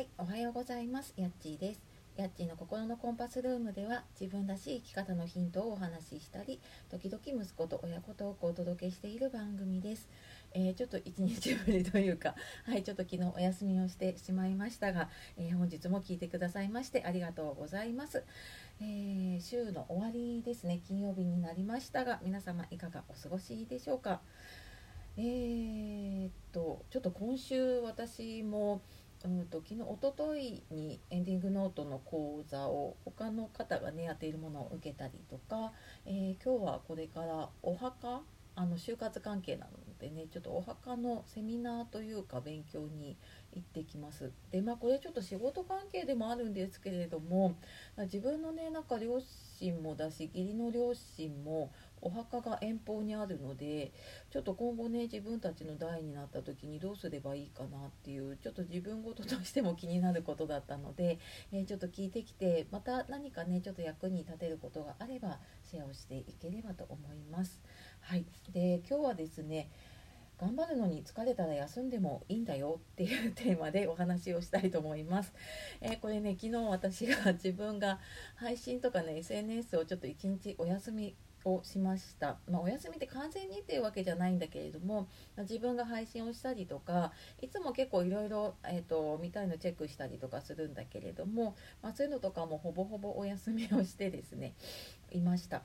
はい、おはようございます。やっちーです。やっちーの心のコンパスルームでは自分らしい生き方のヒントをお話ししたり、時々息子と親子トークをお届けしている番組です。えーちょっと一日ぶりというか、はい、ちょっと昨日お休みをしてしまいましたが、えー本日も聞いてくださいましてありがとうございます。えー週の終わりですね、金曜日になりましたが、皆様いかがお過ごしでしょうか？えっとちょっと今週私もうんと昨日一昨日にエンディングノートの講座を他の方がねやっているものを受けたりとか、えー今日はこれからお墓あの就活関係なのでねちょっとお墓のセミナーというか勉強に行ってきます。でまあこれちょっと仕事関係でもあるんですけれども自分のねなんか両親もだし義理の両親もお墓が遠方にあるのでちょっと今後ね自分たちの代になった時にどうすればいいかなっていうちょっと自分事としても気になることだったので、えーちょっと聞いてきてまた何かねちょっと役に立てることがあればシェアをしていければと思います。はい、で今日はですね頑張るのに疲れたら休んでもいいんだよっていうテーマでお話をしたいと思います。えーこれね昨日私が自分が配信とかね SNS をちょっと一日お休みをしました、まあ、お休みって完全にっていうわけじゃないんだけれどもま自分が配信をしたりとかいつも結構いろいろえーと見たいのチェックしたりとかするんだけれども、まあ、そういうのとかもほぼほぼお休みをしてですねいました。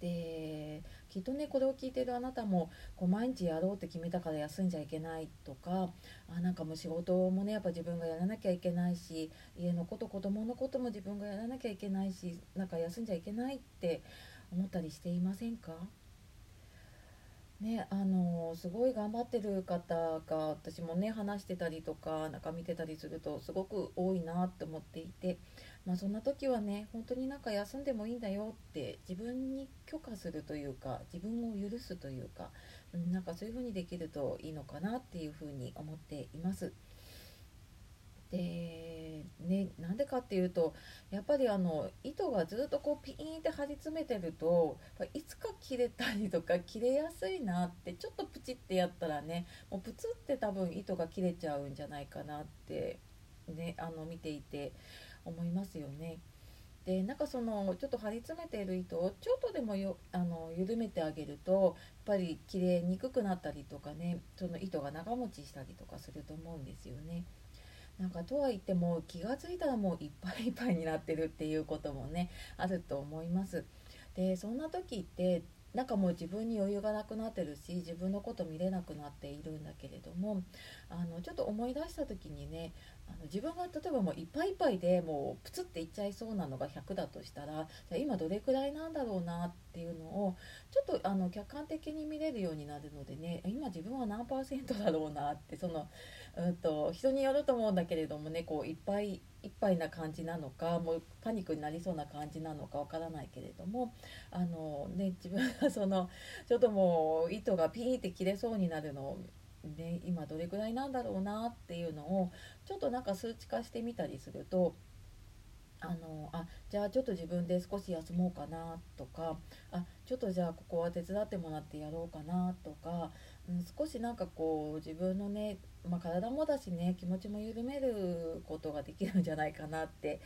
できっとねこれを聞いてるあなたもこう毎日やろうって決めたから休んじゃいけないとかあなんかもう仕事もねやっぱ自分がやらなきゃいけないし家のこと子供のことも自分がやらなきゃいけないしなんか休んじゃいけないって思ったりしていませんか？ねあのすごい頑張ってる方が私もね話してたりとかなんか見てたりするとすごく多いなって思っていて、まあ、そんな時はね本当になんか休んでもいいんだよって自分に許可するというか自分を許すというか、うん、なんかそういう風にできるといいのかなっていう風に思っています。でねなんでかっていうとやっぱりあの糸がずっとこうピーンって張り詰めてるといつか切れたりとか切れやすいなってちょっとプチってやったらねもうプツって多分糸が切れちゃうんじゃないかなってねあの見ていて思いますよね。でなんかそのちょっと張り詰めている糸をちょっとでもよあの緩めてあげるとやっぱり切れにくくなったりとかねその糸が長持ちしたりとかすると思うんですよね。なんかとは言っても気が付いたらもういっぱいいっぱいになってるっていうこともねあると思います。でそんな時ってなんかもう自分に余裕がなくなってるし自分のこと見れなくなっているんだけれどもあのちょっと思い出した時にねあの自分が例えばもういっぱいいっぱいでもうプツっていっちゃいそうなのが100だとしたらじゃ今どれくらいなんだろうなっていうのをあの客観的に見れるようになるのでね今自分は何パーセントだろうなってそのうんと人によると思うんだけれどもねこういっぱいいっぱいな感じなのかもうパニックになりそうな感じなのかわからないけれどもあの、ね、自分が そのちょっともう糸がピーって切れそうになるのを、ね、今どれくらいなんだろうなっていうのをちょっとなんか数値化してみたりするとあのあじゃあちょっと自分で少し休もうかなとかあちょっとじゃあここは手伝ってもらってやろうかなとか、うん、少しなんかこう自分のね、まあ、体もだしね気持ちも緩めることができるんじゃないかなって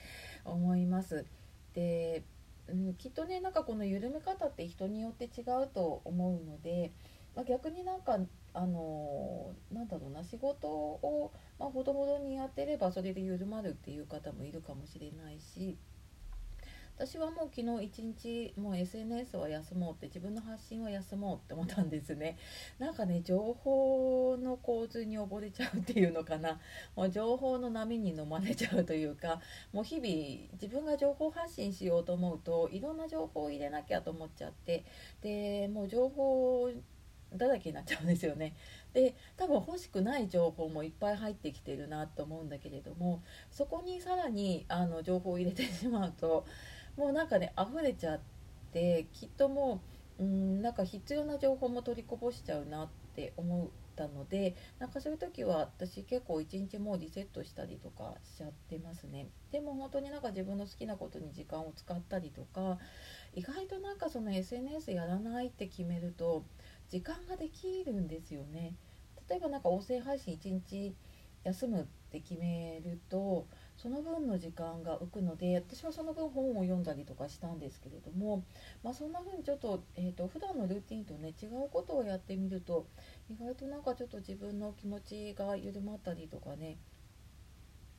思います。で、うん、きっとねなんかこの緩め方って人によって違うと思うので、まあ、逆になんかあのなんだろうな仕事を、まあ、ほどほどにやってればそれで緩まるっていう方もいるかもしれないし私はもう昨日一日もう SNS は休もうって自分の発信は休もうって思ったんですね。なんかね情報の洪水に溺れちゃうっていうのかな。もう情報の波に飲まれちゃうというかもう日々自分が情報発信しようと思うといろんな情報を入れなきゃと思っちゃってでもう情報だらけになっちゃうんですよね。で多分欲しくない情報もいっぱい入ってきてるなと思うんだけれどもそこにさらにあの情報を入れてしまうともうなんかね溢れちゃってきっともううんなんか必要な情報も取りこぼしちゃうなって思ったのでなんかそういう時は私結構一日もうリセットしたりとかしちゃってますね。でも本当になんか自分の好きなことに時間を使ったりとか意外となんかその SNS やらないって決めると時間ができるんですよね例えばなんか音声配信1日休むって決めるとその分の時間が浮くので私はその分本を読んだりとかしたんですけれども、まあ、そんな風にちょっと,、えーと、普段のルーティンとね違うことをやってみると意外となんかちょっと自分の気持ちが緩まったりとかね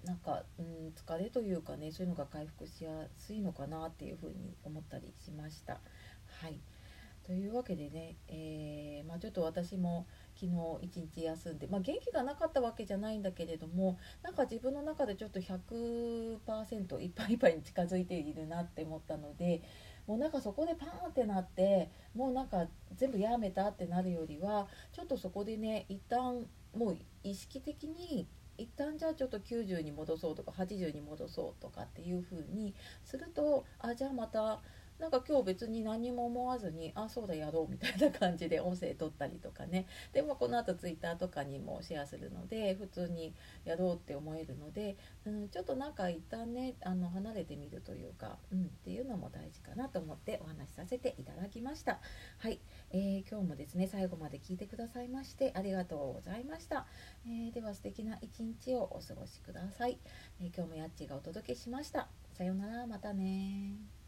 なんか、うん、疲れというかねそういうのが回復しやすいのかなっていうふうに思ったりしました。はいというわけでね、えー、まあ、ちょっと私も昨日一日休んで、まあ、元気がなかったわけじゃないんだけれどもなんか自分の中でちょっと100%いっぱいいっぱいに近づいているなって思ったのでもうなんかそこでパーンってなってもうなんか全部やめたってなるよりはちょっとそこでね一旦もう意識的に一旦じゃあちょっと90に戻そうとか80に戻そうとかっていう風にするとあじゃあまたなんか今日別に何も思わずにあそうだやろうみたいな感じで音声撮ったりとかね。でもこのあと Twitter とかにもシェアするので普通にやろうって思えるので、うん、ちょっとなんか一旦ねあの離れてみるというか、うん、っていうのも大事かなと思ってお話しさせていただきました。はい、えー、今日もですね最後まで聞いてくださいましてありがとうございました、えー、では素敵な一日をお過ごしください、えー、今日もやっちがお届けしました。さようなら。またね